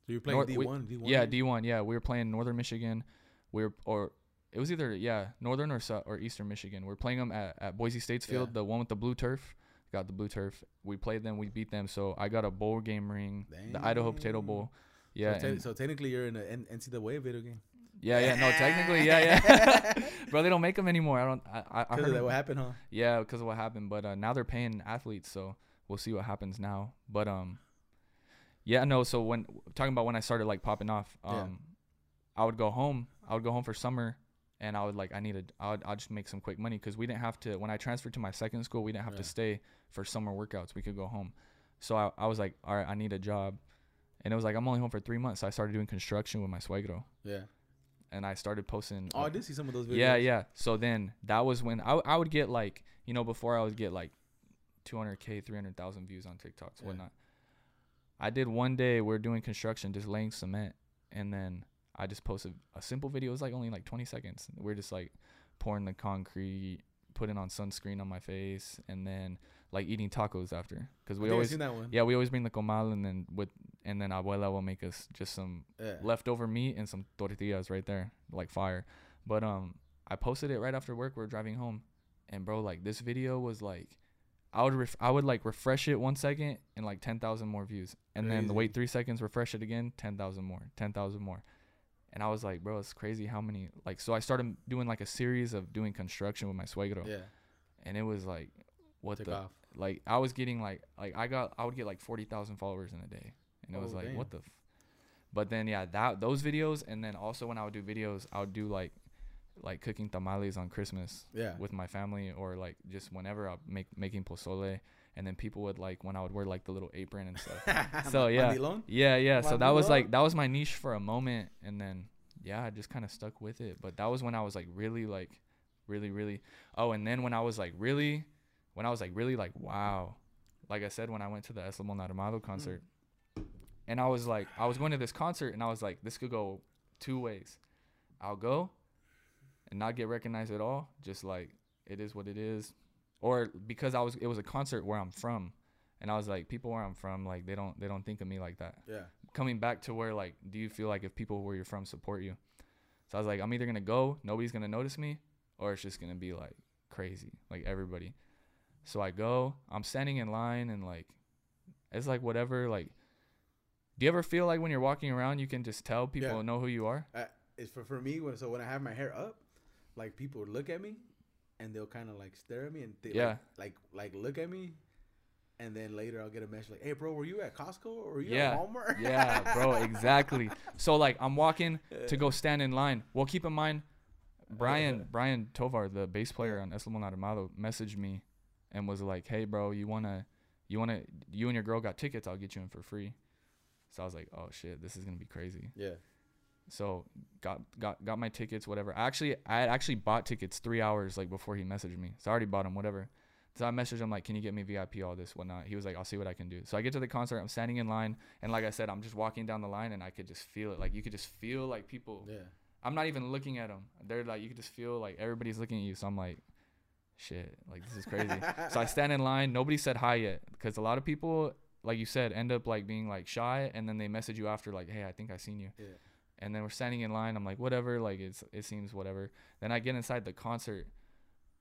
So you're playing North- D we- one, D one. yeah D one yeah we were playing Northern Michigan, we were or it was either yeah Northern or Sou- or Eastern Michigan. We are playing them at, at Boise State's field, Yeah. the one with the blue turf. Got the blue turf. We played them. We beat them. So I got a bowl game ring, the Idaho Potato Bowl. Yeah, So, te- so technically, you're in an NCAA video game. yeah, yeah. No, technically, yeah, yeah. Bro, they don't make them anymore. I don't. I, I, I heard that, what happened, huh? Yeah, because of what happened. But uh, now they're paying athletes, so we'll see what happens now. But um, yeah, no. So when talking about when I started like popping off, um, Yeah. I would go home. I would go home for summer, and I would like I needed. I would I'd just make some quick money because we didn't have to. When I transferred to my second school, we didn't have Yeah. to stay for summer workouts. We could go home. So I, I was like, all right, I need a job, and it was like I'm only home for three months. So I started doing construction with my suegro, Yeah. and I started posting. Oh, I did see some of those videos. yeah, yeah. So then that was when I, I would get like, you know, before I would get like 200K, 300,000 views on TikToks, Yeah. whatnot. I did one day, we are doing construction, just laying cement. And then I just posted a simple video. It was like only like 20 seconds. We are just like pouring the concrete, putting on sunscreen on my face, and then like eating tacos after. Because we always, seen that one. yeah, we always bring the comal and then with, and then abuela will make us just some Yeah. leftover meat and some tortillas right there, like fire. But um, I posted it right after work. We are driving home, and bro, like this video was like, I would ref- I would like refresh it one second and like ten thousand more views, and then wait three seconds, refresh it again, ten thousand more, ten thousand more. And I was like, bro, it's crazy how many like. So I started doing like a series of doing construction with my suegro, Yeah. and it was like, what Took the off. Like I was getting like like I got I would get like forty thousand followers in a day, and it was Oh, like damn. what the. F-? But then yeah, that those videos, and then also when I would do videos, I would do like like cooking tamales on Christmas Yeah. with my family, or like just whenever I make making pozole, and then people would like when I would wear like the little apron and stuff. so yeah, yeah, yeah. So that was like that was my niche for a moment, and then yeah, I just kind of stuck with it. But that was when I was like really like, really really. Oh, and then when I was like really, when I was like really like wow, like I said when I went to the Eslabon Armado concert, and I was like I was going to this concert and I was like this could go two ways. I'll go and not get recognized at all, just like it is what it is, or because I was it was a concert where I'm from, and I was like people where I'm from like they don't they don't think of me like that. Yeah. coming back to where like do you feel like if people where you're from support you? So i was like i'm either gonna go nobody's gonna notice me or it's just gonna be like crazy like everybody so i go i'm standing in line and like it's like whatever like do you ever feel like when you're walking around you can just tell people Yeah. know who you are Uh, it's for, for me when so when I have my hair up, like people look at me, and they'll kind of like stare at me and Yeah. like, like like look at me, and then later I'll get a message like, "Hey, bro, were you at Costco or were you Yeah. at Walmart?" yeah bro exactly so like i'm walking to go stand in line well keep in mind brian brian tovar the bass player on Eslabon Armado messaged me and was like hey bro you wanna you wanna you and your girl got tickets i'll get you in for free so i was like oh shit this is gonna be crazy Yeah. so got got got my tickets whatever I actually i had actually bought tickets three hours like before he messaged me so i already bought them whatever so I messaged him like, "Can you get me VIP, all this, whatnot?" He was like, "I'll see what I can do." So I get to the concert. I'm standing in line, and like I said, I'm just walking down the line, and I could just feel it. Like you could just feel like people. Yeah. I'm not even looking at them. They're like, you could just feel like everybody's looking at you. So I'm like, shit, like this is crazy. so I stand in line. Nobody said hi yet because a lot of people, like you said, end up like being like shy, and then they message you after like, "Hey, I think I seen you." Yeah. And then we're standing in line. I'm like, whatever. Like it's it seems whatever. Then I get inside the concert,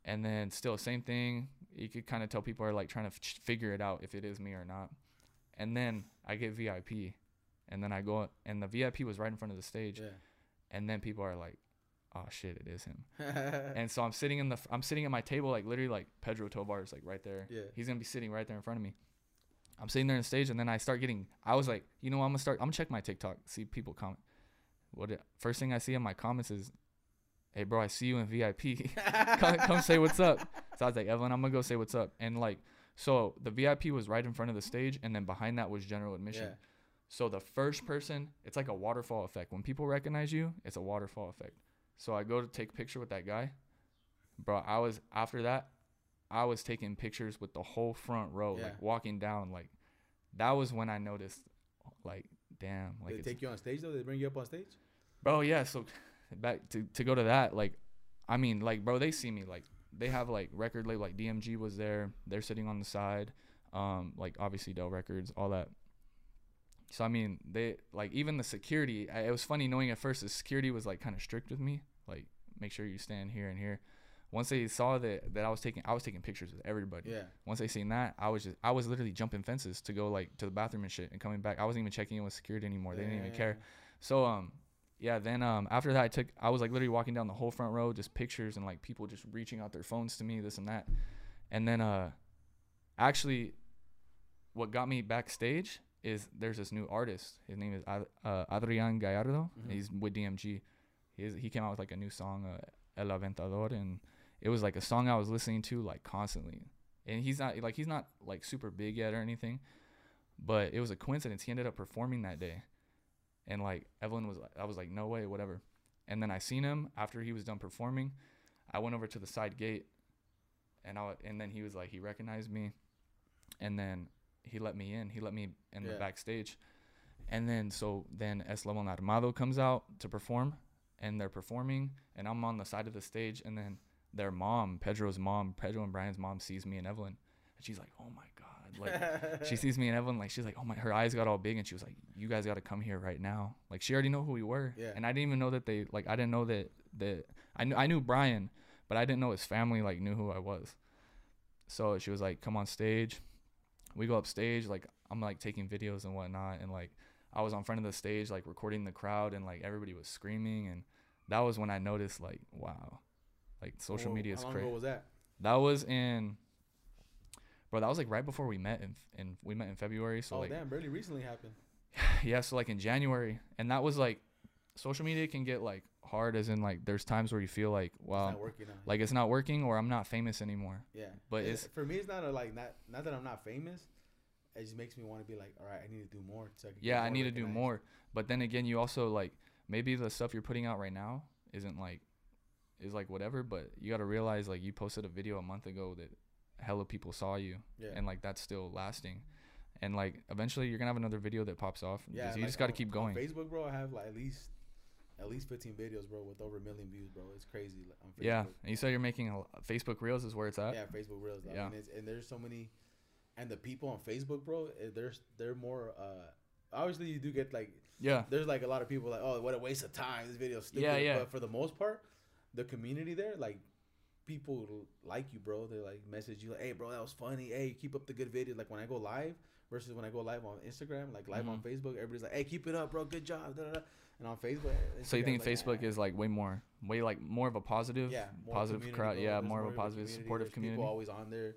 and then still same thing. You could kind of tell people are like trying to f- figure it out if it is me or not. And then I get VIP, and then I go and the VIP was right in front of the stage, Yeah. and then people are like, oh shit, it is him. and so I'm sitting in the I'm sitting at my table like literally like Pedro Tovar is like right there. Yeah. He's gonna be sitting right there in front of me. I'm sitting there on the stage, and then I start getting. I was like, you know, I'm gonna start. I'm gonna check my TikTok, see people comment. What it- first thing I see in my comments is, "Hey, bro, I see you in VIP. come, come say what's up." So I was like, Evelyn, I'm gonna go say what's up. And like, so the VIP was right in front of the stage, and then behind that was general admission. Yeah. So the first person, it's like a waterfall effect. When people recognize you, it's a waterfall effect. So I go to take a picture with that guy. Bro, I was after that, I was taking pictures with the whole front row, Yeah. like walking down. Like that was when I noticed, like, damn, like they take you on stage though. They bring you up on stage. bro, yeah. So back to to go to that, like, I mean, like, bro, they see me, like, they have like record label, like DMG was there. They're sitting on the side, um, like obviously Del Records, all that. So I mean, they like even the security. I, it was funny knowing at first the security was like kind of strict with me, like make sure you stand here and here. Once they saw that that I was taking, I was taking pictures with everybody. Yeah. Once they seen that, I was just, I was literally jumping fences to go like to the bathroom and shit, and coming back. I wasn't even checking in with security anymore. They didn't even care. So um, yeah. Then um, after that, I took, I was like literally walking down the whole front row, just pictures and like people just reaching out their phones to me, this and that. And then uh, actually, what got me backstage is there's this new artist. His name is Ad- uh, Adrian Gallardo. Mhm. He's with DMG. He's, he came out with like a new song, uh, El Aventador, and it was like a song I was listening to like constantly. And he's not like he's not like super big yet or anything, but it was a coincidence. He ended up performing that day, and like Evelyn was, I was like, no way, whatever. And then I seen him after he was done performing. I went over to the side gate, and I and then he was like, he recognized me, and then he let me in. He let me in the backstage, and then so then Eslabon Armado comes out to perform, and they're performing, and I'm on the side of the stage, and then their mom, Pedro's mom, Pedro and Brian's mom, sees me and Evelyn, and she's like, "Oh my god!" Like she sees me and Evelyn, like she's like, "Oh my!" Her eyes got all big, and she was like, "You guys got to come here right now." Like she already know who we were, Yeah. and I didn't even know that they like. I didn't know that that I knew I knew Brian, but I didn't know his family like knew who I was. So she was like, "Come on stage." We go up stage, like I'm like taking videos and whatnot, and like I was on front of the stage, like recording the crowd, and like everybody was screaming, and that was when I noticed, like, wow, like social Whoa, media is How long crazy. ago was that? That was in, bro, that was like right before we met, and and we met in February. So oh like, damn, barely recently happened. yeah, so like in January, and that was like, social media can get like hard, as in like there's times where you feel like, it's wow, out. like it's not working, or I'm not famous anymore. yeah, but It- it's- for me, it's not a, like not not that I'm not famous. It just makes me want to be like, all right, I need to do more. So I Yeah, I need to do more. But then again, you also like maybe the stuff you're putting out right now isn't like is like whatever, but you got to realize like you posted a video a month ago that hella people saw you Yeah, and like that's still lasting. And like eventually you're going to have another video that pops off. yeah. You like, just got to keep going. Facebook, bro, I have like at least at least 15 videos, bro, with over a million views, bro. It's crazy on Yeah. And you said you're making a, Facebook Reels is where it's at. yeah, Facebook Reels. I Yeah. mean, it's, and there's so many, and the people on Facebook, bro, eh, there's they're more. uh Obviously, you do get like Yeah. there's like a lot of people like, oh, what a waste of time. This video's stupid. Yeah, yeah. But for the most part, the community there, like people like you, bro. They like message you like, hey, bro, that was funny. Hey, keep up the good videos. Like when I go live versus when I go live on Instagram, like live on Mhm. Facebook, everybody's like, hey, keep it up, bro. Good job. Da, da, da. And on Facebook, So you think like, Facebook "Ah." is like way more way like more of a positive yeah, more positive crowd, yeah, There's more of a positive community. supportive There's community. People always on there.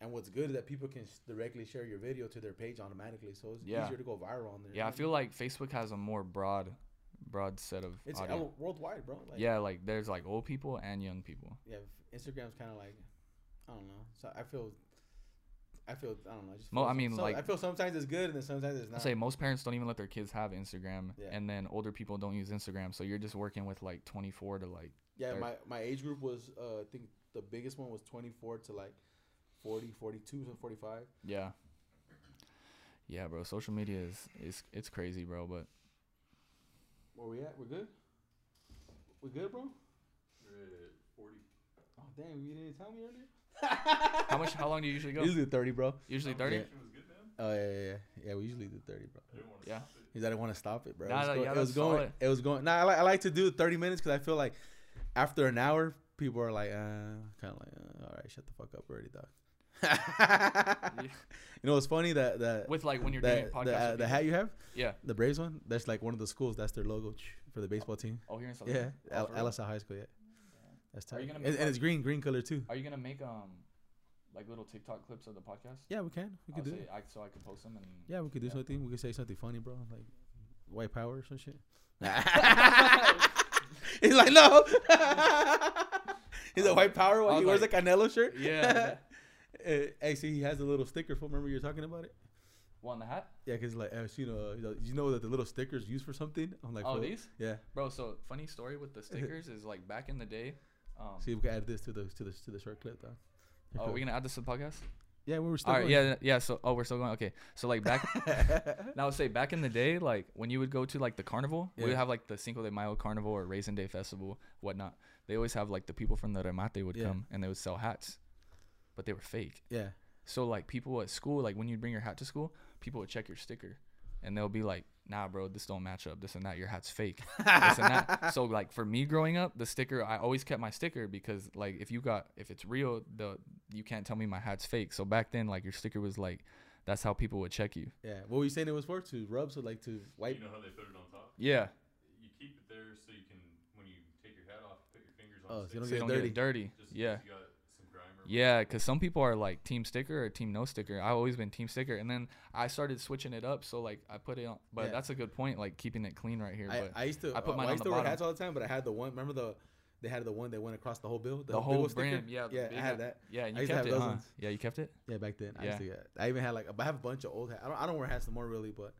And what's good is that people can directly share your video to their page automatically, so it's Yeah. easier to go viral on there. Yeah, I feel like Facebook has a more broad broad set of it's audience. worldwide, bro. Like, yeah, like there's like old people and young people. yeah, Instagram's kind of like, I don't know. So I feel, I feel, I don't know. I just Mo- feel I mean, so- like- I feel sometimes it's good and then sometimes it's not. I not. say most parents don't even let their kids have Instagram, Yeah. and then older people don't use Instagram. So you're just working with like 24 to like yeah, they're- my my age group was, uh, I think the biggest one was 24 to like 40, 42, so 45. yeah, yeah, bro. Social media is is it's crazy, bro. But Where we at? We're good. We good, bro? We're at 40. Oh damn, you didn't tell me earlier. How much? How long do you usually go? Usually 30, bro. Usually 30. Yeah. It was good, man. Oh yeah, yeah, yeah. Yeah, we usually do 30, bro. I didn't want to Yeah. stop that I want to stop it, bro. Nah, it was, nah, go- yeah, it was going. It was going. Nah, I like, I like to do 30 minutes because I feel like after an hour, people are like, uh, kind of like, uh, all right, shut the fuck up already, dog. You know what's funny that that With like when you're that, doing podcasts. the, uh, the hat you have, yeah. the Braves one. That's like one of the schools. That's their logo for the baseball team. Oh, here in South Yeah, Carolina? Oh, Al- for High School. Yeah, that's Are tight. you gonna And, make and like- it's green, green color too. Are you gonna make um like little TikTok clips of the podcast? Yeah, we can. We I'll could do. say- it. I, so I can post them and Yeah, we could do Yeah. something. We could say something funny, bro. Like white power or some shit. He's like, no. He's a white power. I While he was wears like- a Canelo shirt. yeah. Uh, hey, see, he has a little sticker. For remember you were talking about it? One the hat, Yeah, cause like, uh, you know, you know that the little stickers used for something. I'm like, Oh, for- these? Yeah. bro. So funny story with the stickers is like back in the day. Um, See if we can add this to the to the to the short clip, though. oh, are we gonna add this to the podcast? Yeah, we were still. All right, going. yeah, yeah. So, oh, we're still going. Okay, so like back now, say back in the day, like when you would go to like the carnival, we would have like the Cinco de Mayo carnival or Raisin Day festival, whatnot. They always have like the people from the remate would Yeah. come and they would sell hats, but they were fake. yeah. So like people at school, like when you bring your hat to school, people would check your sticker, and they'll be like, "Nah, bro, this don't match up. This and that. Your hat's fake. this and that." So like for me growing up, the sticker I always kept my sticker because like if you got if it's real, the you can't tell me my hat's fake. So back then, like your sticker was like, that's how people would check you. Yeah. What were you saying it was for? To rub, so like to wipe. You know how they put it on top? Yeah. You keep it there so you can, when you take your hat off, put your fingers Oh, on so you the don't So you get don't dirty. get dirty. Just Yeah. you got some grime or Yeah, because some people are like team sticker or team no sticker. I've always been team sticker, and then I started switching it up. So like I put it on, but Yeah. that's a good point, like keeping it clean right here. I, but I used to. I put uh, mine I used to wear hats all the time, but I had the one. Remember the. They had the one that went across the whole bill. the big whole brand, yeah, the Yeah, I had that. Yeah, and you kept it, huh? Yeah, you kept it. Yeah, back then. I used to get. I even had like. I have a bunch of old hats. I don't. I don't wear hats no more really, but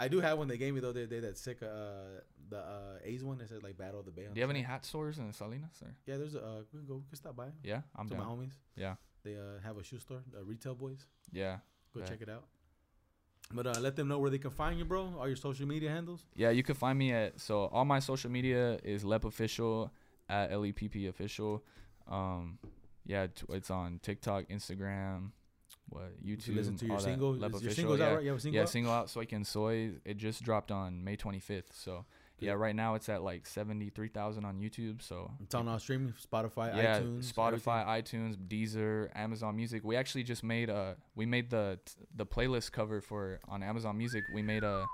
I do have one they gave me the other day. That sick. Uh, the uh A's one that says like Battle of the Bay. Do you have any hat stores in Salinas? Or Yeah, there's a. Uh, we can go. We can stop by. yeah, I'm to my homies. Yeah, They uh have a shoe store. Uh, Retail Boys. yeah, Go Bet. check it out. But uh, let them know where they can find you, bro. All your social media handles. yeah. You can find me at so all my social media is Lepp Official at Lepp Official. Um, yeah, it's on TikTok, Instagram, what YouTube. you listen to your single. Your Official, singles yeah. out right? You have a single yeah, out? single out Soy Quien Soy. It just dropped on May 25th. So yeah, right now it's at like 73,000 on YouTube. So It's on all streaming, Spotify, yeah, iTunes, Spotify, iTunes, Deezer, Amazon Music. We actually just made a we made the the playlist cover for on Amazon Music. We made a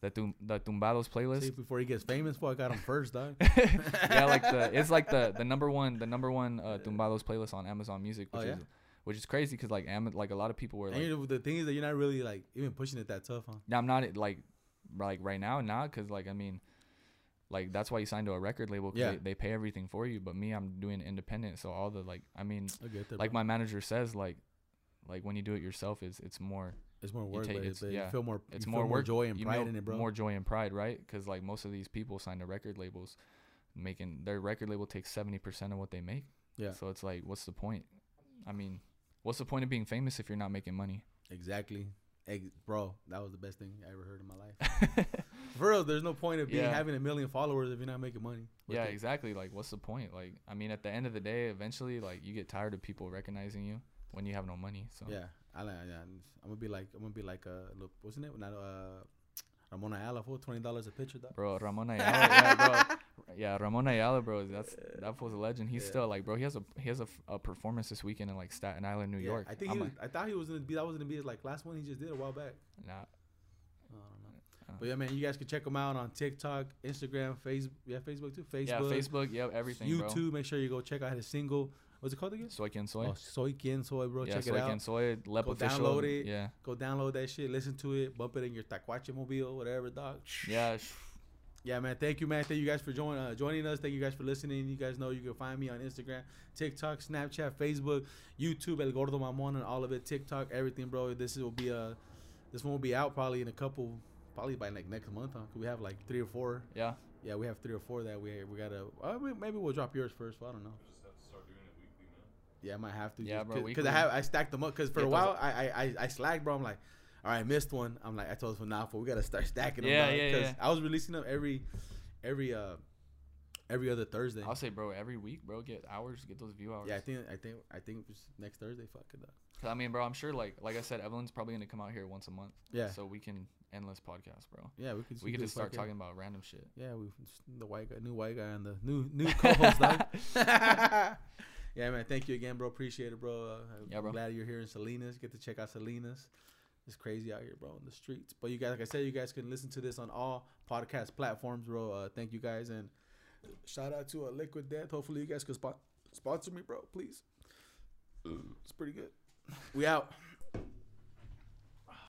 the tum, the Tumbados everything. See, playlist. before he gets famous, before I got him first, dog. yeah, like the it's like the the number one the number one uh, Tumbados playlist on Amazon Music, Oh, yeah? is which is crazy because like am like a lot of people were And like, the thing is that you're not really like even pushing it that tough, huh? "Nah, I'm not like like right now, not because like I mean, like that's why you signed to a record label. 'cause Yeah. they, they pay everything for you. But me, I'm doing independent, so all the like I mean, I that. like bro. my manager says, like like when you do it yourself, is it's more it's more work, take- but, it's- yeah, you feel more. it's more more joy and pride in it, bro. More joy and pride, right? Because like most of these people sign to record labels, making their record label takes seventy percent of what they make. Yeah. So it's like, what's the point? I mean, what's the point of being famous if you're not making money? Exactly. Ex- bro, that was the best thing I ever heard in my life. For real, there's no point of being Yeah. having a million followers if you're not making money. yeah, it. exactly. Like, what's the point? Like, I mean, at the end of the day, eventually, like, you get tired of people recognizing you when you have no money. So Yeah, I, yeah, I'm gonna be like. I'm gonna be like. Uh, look, what's his name? Not uh, Ramona Ayala for twenty dollars a picture. Dog. bro, Ramon Ayala, yeah, bro, yeah, Ramon Ayala, bro, that's that was a legend. He's Yeah. still like, bro, he has a he has a, a performance this weekend in like Staten Island, New Yeah, York. I think he was, like, I thought he was gonna be. That was gonna be his like last one he just did a while back. nah, I don't know. Uh. But yeah, man, you guys can check him out on TikTok, Instagram, Facebook. Yeah, Facebook too. Facebook. yeah, Facebook, yeah, everything, bro. YouTube. Make sure you go check out his single. What's it called again? Soy Ken Soy. Oh, Soy Quien Soy, bro. yeah, check Soy it out. Ken Soy. Lepp Go official. download it. Yeah, Go download that shit. Listen to it. Bump it in your tacuache mobile, whatever, dog. yeah. sh- Yeah, man. Thank you, man. Thank you guys for joining uh, joining us. Thank you guys for listening. You guys know you can find me on Instagram, TikTok, Snapchat, Facebook, YouTube, El Gordo Mamon, and all of it. TikTok, everything, bro. This will be a, this one will be out probably in a couple, probably by like next month. Huh? 'Cause We have like three or four. Yeah, Yeah, we have three or four that we we gotta. Uh, maybe we'll drop yours first. I don't know. Just have to start doing it weekly, man. Yeah, I might have to. Yeah, bro, Because I have I stacked them up. Because for Get a while I, I I I slacked, bro. I'm like, all right, I missed one. I'm like, I told him now, for we gotta start stacking them. Yeah, yeah, yeah. I was releasing them every every uh every other Thursday. I'll say, bro, every week, bro, get hours, get those view hours. Yeah, I think I think I think next Thursday. Fuck it up. 'Cause, I mean, bro, I'm sure, like, like I said, Evelyn's probably gonna come out here once a month. Yeah, So we can endless podcast, bro. yeah, we could We could just start fucking- talking about random shit. Yeah, we the white guy, new white guy, and the new new co-host. yeah, man. Thank you again, bro. Appreciate it, bro. Uh, Yeah, bro. glad you're here in Salinas. Get to check out Salinas. It's crazy out here, bro, in the streets. But you guys, like I said, you guys can listen to this on all podcast platforms, bro. Uh, thank you guys, and shout out to uh, Liquid Death. Hopefully, you guys can sponsor me, bro. Please. It's pretty good. We out.